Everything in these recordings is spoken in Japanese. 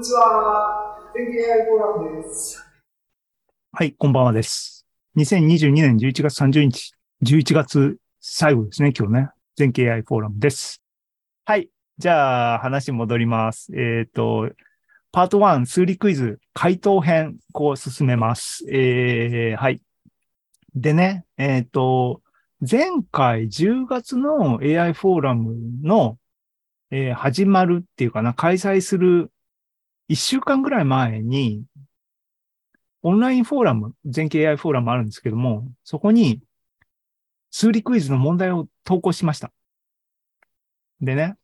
にちは。天気 AI フォーラムです。はい、こんばんはです。2022年11月30日、11月最後ですね、今日ね。全経 AI フォーラムです。はい、じゃあ話戻ります。えっ、と、パート1、数理クイズ、回答編、こう進めます。えー、はい。でね、えっ、と、前回10月の AI フォーラムの、えー始まるっていうかな、開催する1週間ぐらい前に、オンラインフォーラム、全経 AI フォーラムあるんですけども、そこに数理クイズの問題を投稿しました。でね、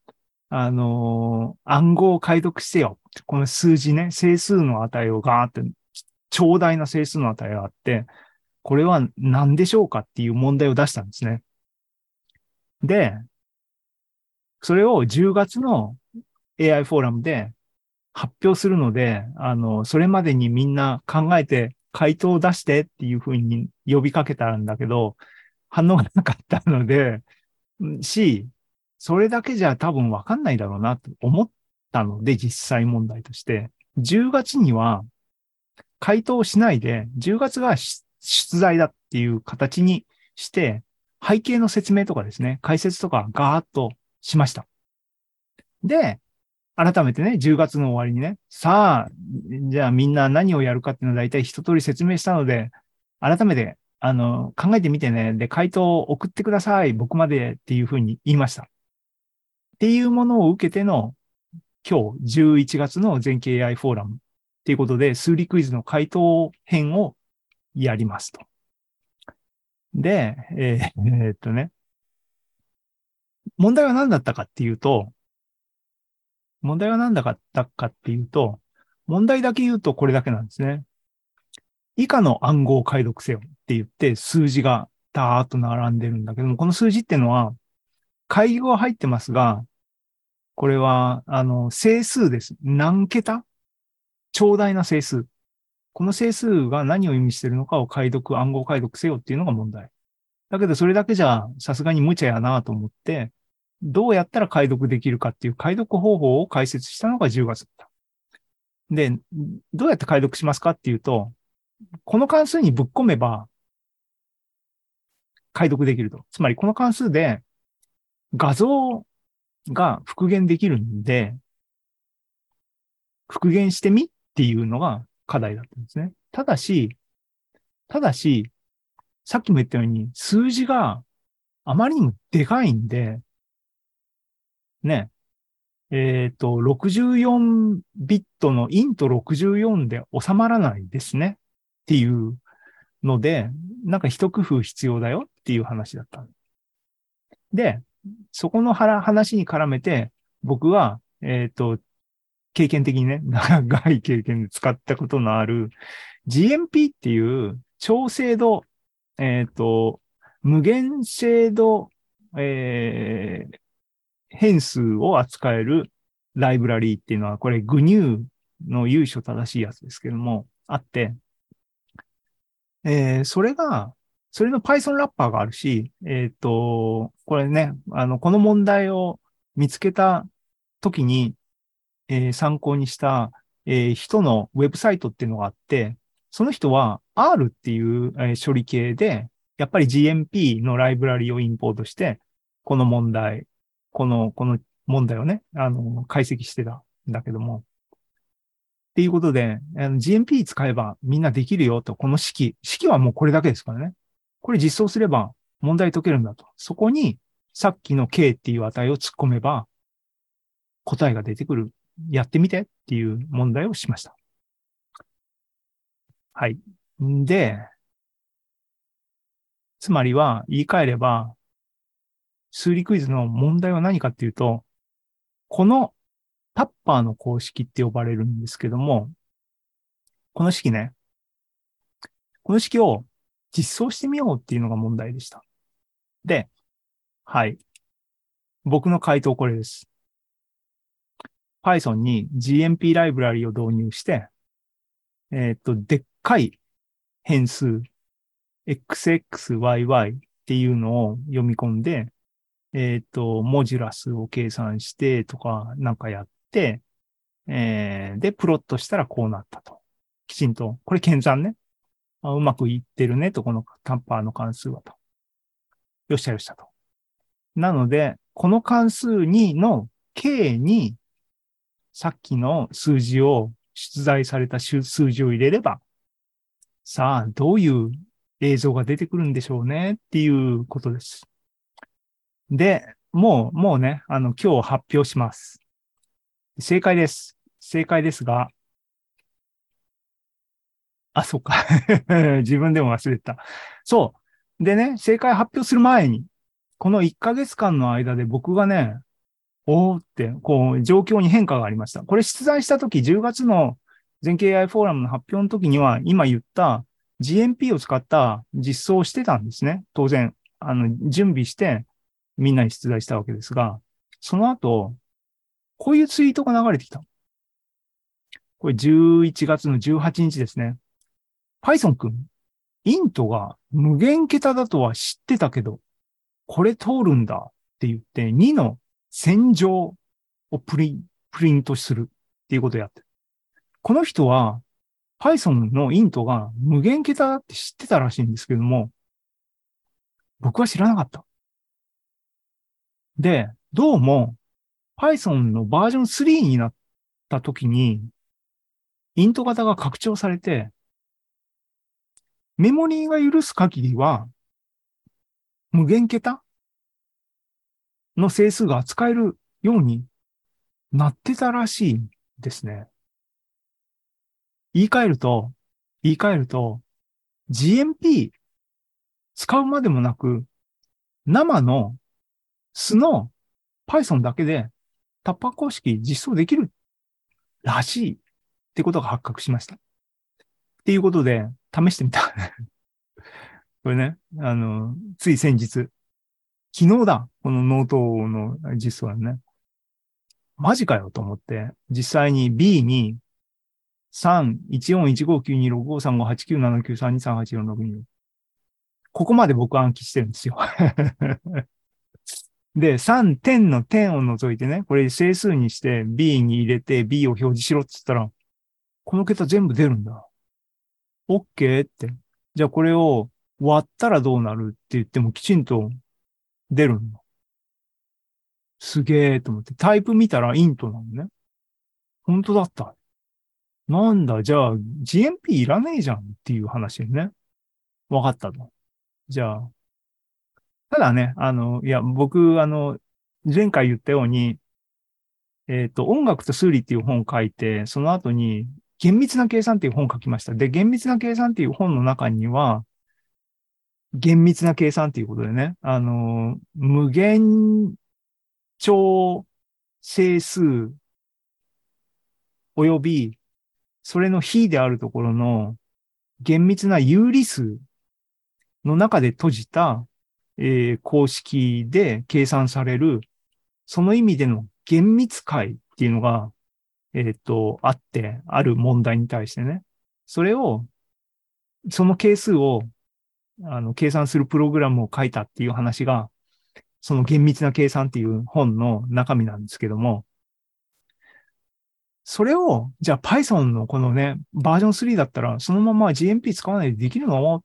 あのー暗号を解読してよ。この数字ね、整数の値をガーって、長大な整数の値があって、これは何でしょうかっていう問題を出したんですね。で、それを10月の AI フォーラムで発表するので、あの、それまでにみんな考えて回答を出してっていうふうに呼びかけたんだけど、反応がなかったので、し、それだけじゃ多分わかんないだろうなと思ったので、実際問題として、10月には回答しないで、10月が出題だっていう形にして、背景の説明とかですね、解説とかガーッとしました。で、改めてね、10月の終わりにね、さあ、じゃあみんな何をやるかっていうのを大体一通り説明したので、改めて、あの、考えてみてね、で、回答を送ってください、僕までっていうふうに言いました。っていうものを受けての、今日11月の全経 AI フォーラムっていうことで、数理クイズの回答編をやりますと。で、ええーっとね、問題は何だったかっていうと、問題は何だったかっていうと、問題だけ言うとこれだけなんですね。以下の暗号を解読せよって言って数字がダーッと並んでるんだけども、この数字っていうのは、会語入ってますが、これは、あの、整数です。何桁？長大な整数。この整数が何を意味してるのかを解読、暗号解読せよっていうのが問題。だけど、それだけじゃ、さすがに無茶やなと思って、どうやったら解読できるかっていう解読方法を解説したのが10月だった。で、どうやって解読しますかっていうと、この関数にぶっ込めば、解読できると。つまり、この関数で画像が復元できるんで、復元してみっていうのが課題だったんですね。ただし、ただし、さっきも言ったように、数字があまりにもでかいんで、ね。えっ、と、64ビットのイント64で収まらないですね。っていうので、なんか一工夫必要だよっていう話だった。で、そこの話に絡めて、僕は、えっ、と、経験的にね、長い経験で使ったことのある GMP っていう超精度、えっ、と、無限精度、えー変数を扱えるライブラリーっていうのは、これ GNU の由緒正しいやつですけども、あって、えーそれが、それの Python ラッパーがあるし、えっ、と、これね、あの、この問題を見つけた時に、えー参考にした、えー人のウェブサイトっていうのがあって、その人は R っていう、えー処理系で、やっぱり GMP のライブラリをインポートして、この問題、この、この問題をね、あの、解析してたんだけども。っていうことで、GMP 使えばみんなできるよと、この式。式はもうこれだけですからね。これ実装すれば問題解けるんだと。そこに、さっきの K っていう値を突っ込めば、答えが出てくる。やってみてっていう問題をしました。はい。んで、つまりは言い換えれば、数理クイズの問題は何かっていうと、このタッパーの公式って呼ばれるんですけども、この式ね、この式を実装してみようっていうのが問題でした。で、はい。僕の回答これです。Python に GMP ライブラリを導入して、えーっと、でっかい変数 xxyy っていうのを読み込んで、えっ、と、モジュラスを計算してとかなんかやって、えー、で、プロットしたらこうなったと。きちんと、これ検算ね。あうまくいってるねと、このタンパーの関数はと。よっしゃよっしゃと。なので、この関数2の K に、さっきの数字を、出題された数字を入れれば、さあ、どういう映像が出てくるんでしょうねっていうことです。で、もう、もうね、あの、今日発表します。正解です。正解ですが、あ、そうか。自分でも忘れた。そう。でね、正解発表する前に、この1ヶ月間の間で僕がね、おーって、こう、状況に変化がありました。これ出題したとき、10月の全経 AI フォーラムの発表の時には、今言った GMP を使った実装をしてたんですね。当然、あの、準備してみんなに出題したわけですが、その後、こういうツイートが流れてきた。これ11月の18日ですね。Python 君、イントが無限桁だとは知ってたけど、これ通るんだって言って2の線上をプリプリントするっていうことをやってる。この人は Python のイントが無限桁だって知ってたらしいんですけども、僕は知らなかった。で、どうも Python のバージョン3になった時に、イント型が拡張されて、メモリーが許す限りは、無限桁の整数が扱えるようになってたらしいですね。言い換えると、言い換えると、GMP 使うまでもなく、生の素の Python だけでタッパー公式実装できるらしいってことが発覚しました。っていうことで、試してみた。これね、あの、つい先日、昨日だ、このノートの実装はね。マジかよと思って、実際に B に3、14159265358979323846ここまで僕暗記してるんですよ。で、3、点の点を除いてね、これ整数にして B に入れて B を表示しろって言ったら、この桁全部出るんだ。OK って。じゃあこれを割ったらどうなるって言ってもきちんと出るんだ。すげえと思って。タイプ見たらイントなのね。本当だった。なんだ、じゃあ GMP いらねえじゃんっていう話ね。わかったと。じゃあ。ただね、あの、いや、僕、あの、前回言ったように、えっ、ー、と、音楽と数理っていう本を書いて、その後に、厳密な計算っていう本を書きました。で、厳密な計算っていう本の中には、厳密な計算っていうことでね、あの、無限超整数及び、それの比であるところの厳密な有理数の中で閉じた、えー、公式で計算される、その意味での厳密解っていうのがえっ、と、あって、ある問題に対してね。それを、その係数を、あの、計算するプログラムを書いたっていう話が、その厳密な計算っていう本の中身なんですけども、それを、じゃあ Python のこのね、バージョン3だったら、そのまま GMP 使わないでできるの？っ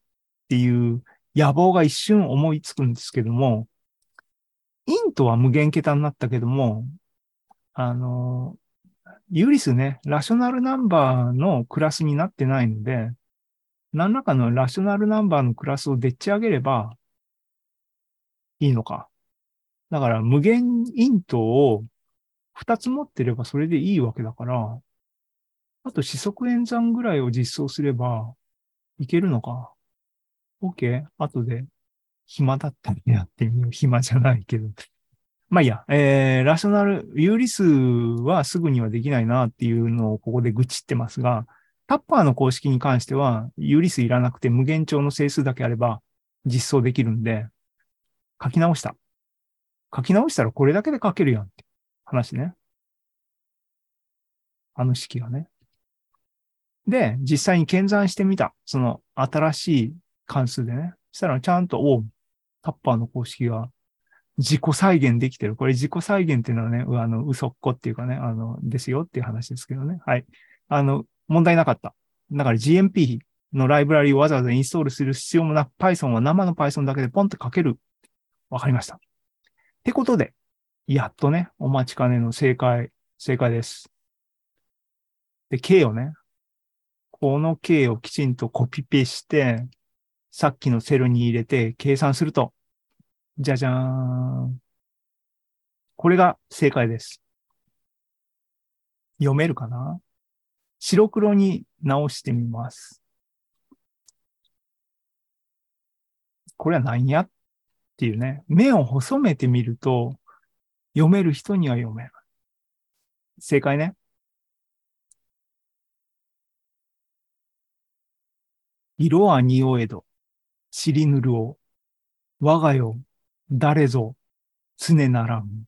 ていう野望が一瞬思いつくんですけども、イントは無限桁になったけども、あの、ユーリスね、ラショナルナンバーのクラスになってないので、何らかのラショナルナンバーのクラスをでっち上げればいいのか。だから無限イントを2つ持ってればそれでいいわけだから、あと四則演算ぐらいを実装すればいけるのか。OK? 後で暇だったりやってみよう。暇じゃないけど。まあいいや、えー、ラショナル、有理数はすぐにはできないなっていうのをここで愚痴ってますが、タッパーの公式に関しては、有理数いらなくて無限長の整数だけあれば実装できるんで、書き直した。書き直したらこれだけで書けるやんって話ね。あの式がね。で、実際に検算してみた。その新しい関数でね。したらちゃんと、おタッパーの公式が自己再現できてる。これ自己再現っていうのはね、あの、嘘っこっていうかね、あの、ですよっていう話ですけどね。はい。あの、問題なかった。だから GMP のライブラリをわざわざインストールする必要もなく、Python は生の Python だけでポンって書ける。わかりました。ってことで、やっとね、お待ちかねの正解、正解です。で、K をね、この K をきちんとコピペして、さっきのセルに入れて計算すると、じゃじゃーん。これが正解です。読めるかな？白黒に直してみます。これは何や？っていうね。目を細めてみると、読める人には読める。正解ね。色は匂えど、尻ぬるを、我がよ、誰ぞ、常ならん。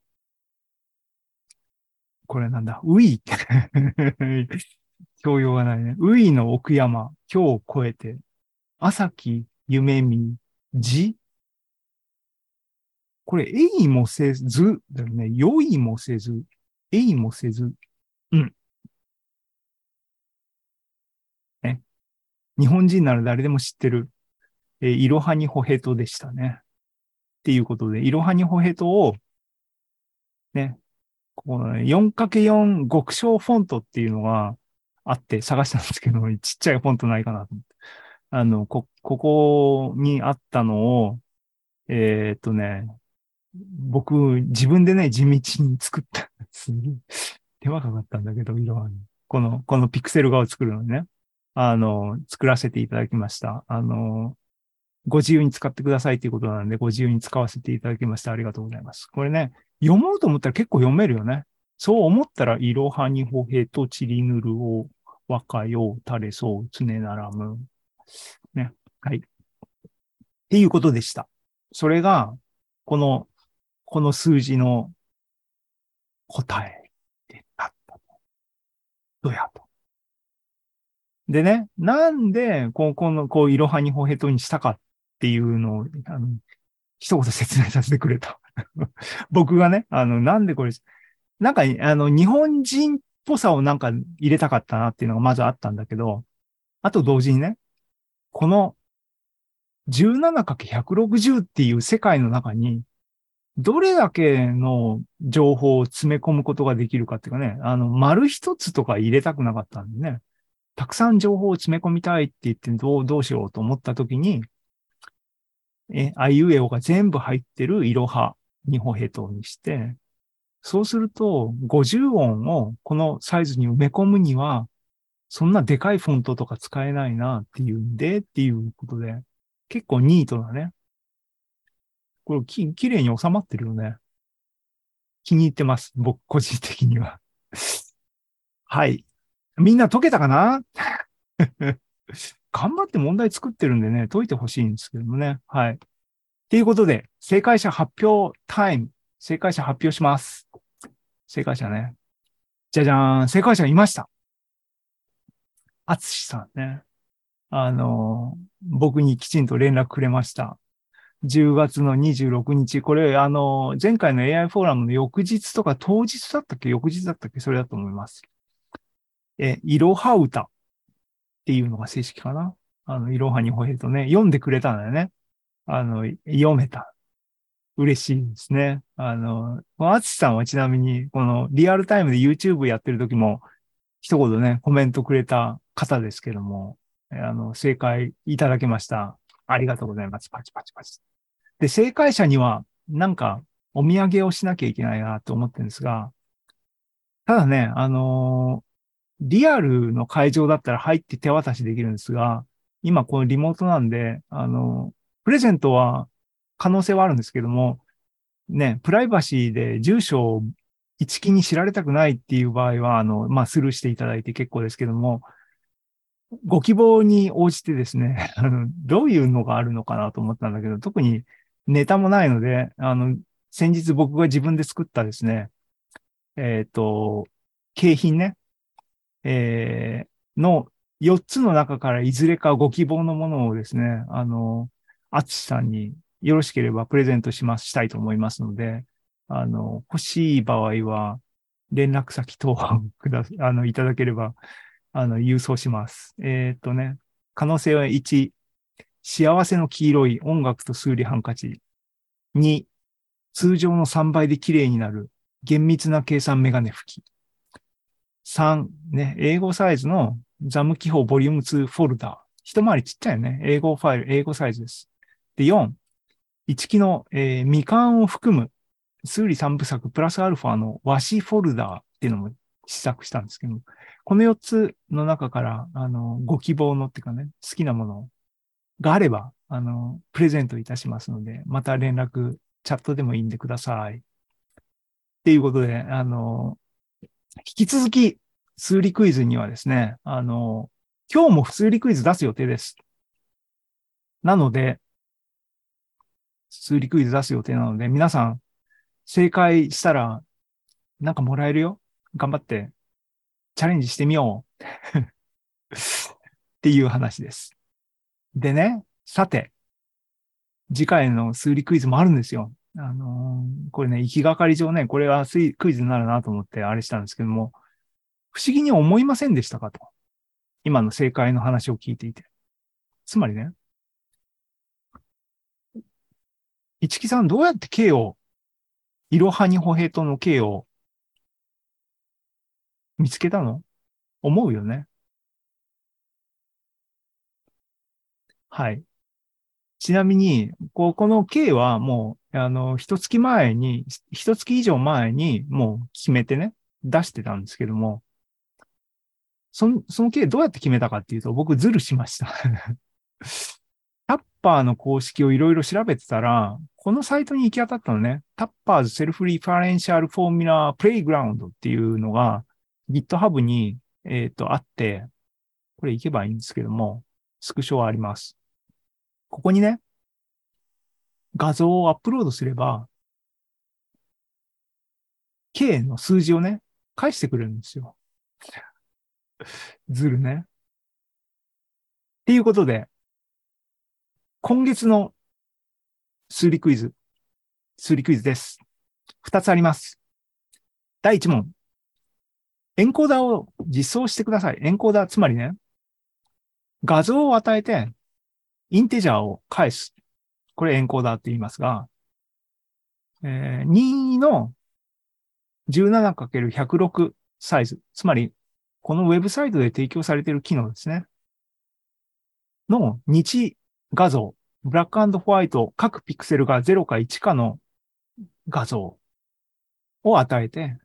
これなんだ、うい。教養がないね。ういの奥山、今日を超えて、朝き、夢見、じこれ、えいもせず、だよね。よいもせず、えいもせず。うん。ね。日本人なら誰でも知ってる、えーいろはにほへとでしたね。っていうことで、いろはにほへとを、ね、このね 4×4 極小フォントっていうのがあって探したんですけど、ちっちゃいフォントないかなと思って。あの、こ、ここにあったのを、えーっとね、僕、自分でね、地道に作った。すげえ手間かかったんだけど、色はね。この、このピクセル画を作るのにね。あの、作らせていただきました。あの、ご自由に使ってくださいということなんで、ご自由に使わせていただきました。ありがとうございます。これね、読もうと思ったら結構読めるよね。そう思ったら、いろはにほへとちりぬるを、わかよ、たれそう、つねならむ。ね。はい。っていうことでした。それが、この、この数字の答えであった。どやと。でね、なんで、こう、この、こう、いろはにほへとにしたかっていうのを、あの、一言説明させてくれた。僕がね、あの、なんでこれ、なんか、あの、日本人っぽさをなんか入れたかったなっていうのがまずあったんだけど、あと同時にね、この 17×160 っていう世界の中に、どれだけの情報を詰め込むことができるかっていうかね、あの、丸一つとか入れたくなかったんでね、たくさん情報を詰め込みたいって言ってどう、どうしようと思ったときに、え、あいうえおが全部入ってるいろは、にほへとにして、そうすると、50音をこのサイズに埋め込むには、そんなでかいフォントとか使えないなっていうんで、っていうことで、結構ニートだね。これき、綺麗に収まってるよね。気に入ってます。僕、個人的には。はい。みんな解けたかな？頑張って問題作ってるんでね、解いてほしいんですけどもね。はい。ということで、正解者発表タイム。正解者発表します。正解者ね。じゃじゃーん。正解者いました。あつしさんね。あの、僕にきちんと連絡くれました。10月の26日。これ、あの、前回の AI フォーラムの翌日とか当日だったっけ？翌日だったっけ？それだと思います。え、いろは歌っていうのが正式かな。あの、いろはにほへとね、読んでくれたんだよね。あの、読めた。嬉しいですね。あの、あつさんはちなみに、このリアルタイムで YouTube やってる時も、一言ね、コメントくれた方ですけども、あの、正解いただきました。ありがとうございます。パチパチパチ。で、正解者には、なんか、お土産をしなきゃいけないなと思ってるんですが、ただね、あのリアルの会場だったら入って手渡しできるんですが、今このリモートなんで、あのプレゼントは可能性はあるんですけども、ね、プライバシーで住所を一気に知られたくないっていう場合は、あの、まあ、スルーしていただいて結構ですけども、ご希望に応じてですね、あの、どういうのがあるのかなと思ったんだけど、特にネタもないので、あの、先日僕が自分で作ったですね、えっ、と、景品ね、えーの4つの中からいずれかご希望のものをですね、あの、あつしさんによろしければプレゼントします、したいと思いますので、あの、欲しい場合は、連絡先等くだ、あの、いただければ、あの、郵送します。えーっとね、可能性は1、幸せの黄色い音楽と数理ハンカチ。2、通常の3倍で綺麗になる厳密な計算メガネ拭き。3、ね、英語サイズのザム記法ボリューム2フォルダー。一回りちっちゃいね。英語ファイル、英語サイズです。で、4、一期の、えー未完を含む数理三部作プラスアルファの和紙フォルダーっていうのも試作したんですけど、この4つの中から、あの、ご希望のっていうかね、好きなものがあれば、あの、プレゼントいたしますので、また連絡、チャットでもいいんでください。っていうことで、あの、引き続き、数理クイズにはですね、あの、今日も数理クイズ出す予定です。なので、数理クイズ出す予定なので、皆さん、正解したら、なんかもらえるよ。頑張って、チャレンジしてみよう。っていう話です。でね、さて、次回の数理クイズもあるんですよ。あのーこれね、行きがかり上ね、これはクイズになるなと思ってあれしたんですけども、不思議に思いませんでしたかと。今の正解の話を聞いていて。つまりね、一木さんどうやって K を、いろはにほへとの K を見つけたの？思うよね。はい。ちなみに、ここの K はもう、あの、一月前に、一月以上前にもう決めてね、出してたんですけども、その、その K どうやって決めたかっていうと、僕ズルしました。タッパーの公式をいろいろ調べてたら、このサイトに行き当たったのね。タッパーズセルフリファレンシャルフォーミュラープレイグラウンドっていうのが GitHub に、えっ、と、あって、これ行けばいいんですけども、スクショはあります。ここにね、画像をアップロードすれば、K の数字をね、返してくれるんですよ。ずるね。っていうことで、今月の数理クイズ、数理クイズです。二つあります。第一問。エンコーダーを実装してください。エンコーダー、つまりね、画像を与えて、インテジャーを返す。これエンコーダーって言いますが、えー任意の 17×106 サイズ。つまり、このウェブサイトで提供されている機能ですね。の日画像、ブラックホワイト、各ピクセルが0か1かの画像を与えて、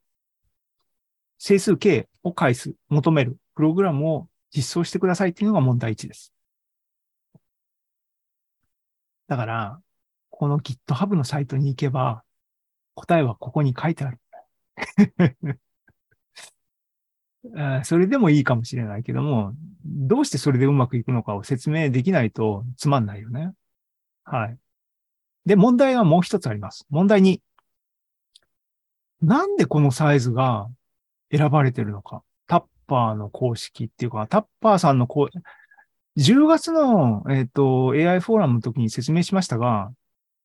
整数 K を返す、求めるプログラムを実装してくださいっていうのが問題1です。だから、この GitHub のサイトに行けば、答えはここに書いてある。それでもいいかもしれないけども、どうしてそれでうまくいくのかを説明できないとつまんないよね。はい。で、問題はもう一つあります。問題に、なんでこのサイズが選ばれてるのか。タッパーの公式っていうか、タッパーさんのこう、10月の、えっ、と、AI フォーラムの時に説明しましたが、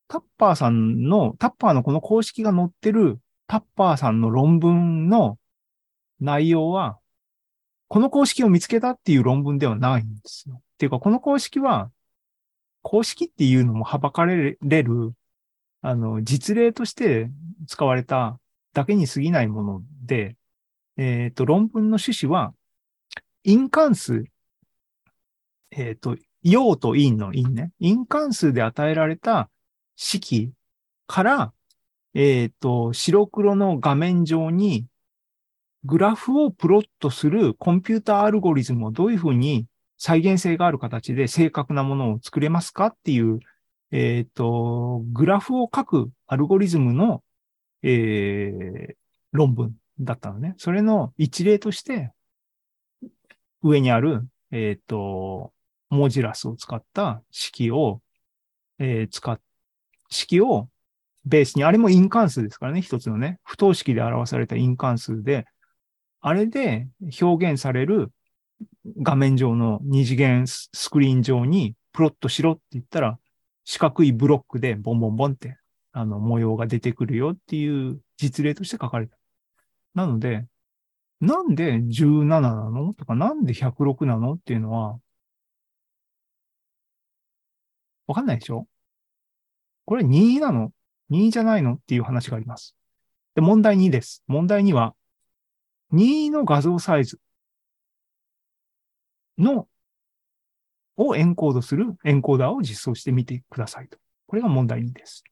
タッパーさんの、タッパーのこの公式が載ってるタッパーさんの論文の内容は、この公式を見つけたっていう論文ではないんですよ。っていうか、この公式は、公式っていうのもはばかれる、あの、実例として使われただけに過ぎないもので、えっ、と、論文の趣旨は、因関数、えっ、と、陽と陰の陰ね。因関数で与えられた式から、えっ、と、白黒の画面上にグラフをプロットするコンピューターアルゴリズムをどういうふうに再現性がある形で正確なものを作れますかっていう、えっ、と、グラフを書くアルゴリズムの、えー論文だったのね。それの一例として、上にある、えっ、と、モジュラスを使った式を、えー使っ、式をベースに、あれも因関数ですからね、一つのね、不等式で表された因関数で、あれで表現される画面上の二次元ススクリーン上にプロットしろって言ったら、四角いブロックでボンボンボンって、あの、模様が出てくるよっていう実例として書かれた。なので、なんで17なのとか、なんで106なのっていうのは、わかんないでしょ？これ2なの ?2 じゃないの？っていう話があります。で、問題2です。問題2は、2の画像サイズの、をエンコードするエンコーダーを実装してみてくださいと。これが問題2です。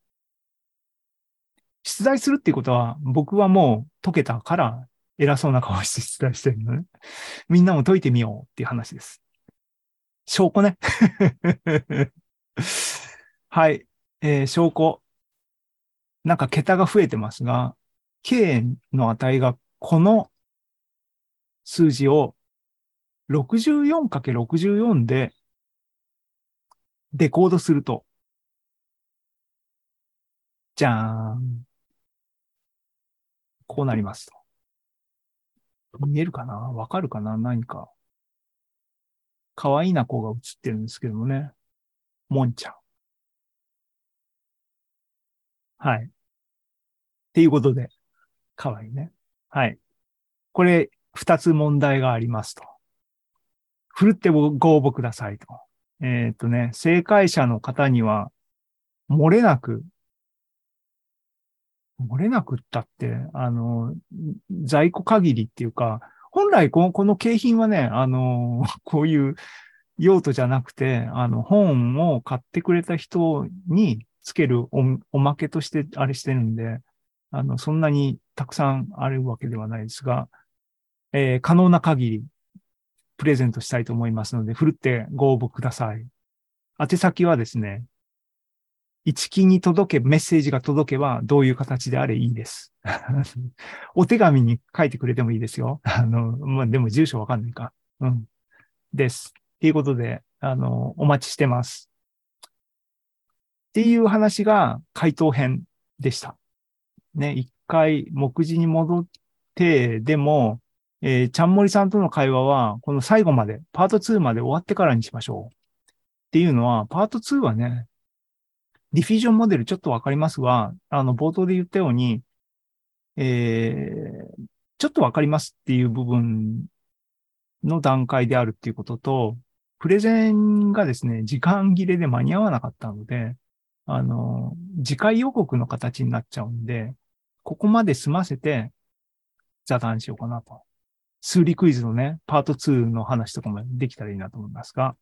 出題するっていうことは、僕はもう解けたから偉そうな顔して出題してるのね。みんなも解いてみようっていう話です。証拠ね。はい。えー証拠。なんか桁が増えてますが、K の値がこの数字を 64×64 でデコードすると、じゃーん。こうなりますと。見えるかな？わかるかな？何か。可愛いな子が映ってるんですけどもね。もんちゃん。はい。っていうことで、可愛いね。はい。これ、二つ問題がありますと。ふるってご応募くださいと。えーっとね、正解者の方には、漏れなく、漏れなくったって、あの、在庫限りっていうか、本来このこの景品はね、あの、こういう用途じゃなくて、あの、本を買ってくれた人につけるおまけとしてあれしてるんで、あの、そんなにたくさんあるわけではないですが、えー可能な限りプレゼントしたいと思いますので、ふるってご応募ください。宛先はですね、一期に届け、メッセージが届けば、どういう形であれいいです。お手紙に書いてくれてもいいですよ。あの、まあ、でも住所わかんないか。うん。です。ということで、あの、お待ちしてます。っていう話が回答編でした。ね、一回目次に戻って、でも、えー、ちゃんもりさんとの会話は、この最後まで、パート2まで終わってからにしましょう。っていうのは、パート2はね、ディフィジョンモデルちょっとわかりますが、あの、冒頭で言ったように、えー、ちょっとわかりますっていう部分の段階であるっていうことと、プレゼンがですね、時間切れで間に合わなかったので、あの、次回予告の形になっちゃうんで、ここまで済ませて、座談しようかなと。数理クイズのね、パート2の話とかもできたらいいなと思いますが、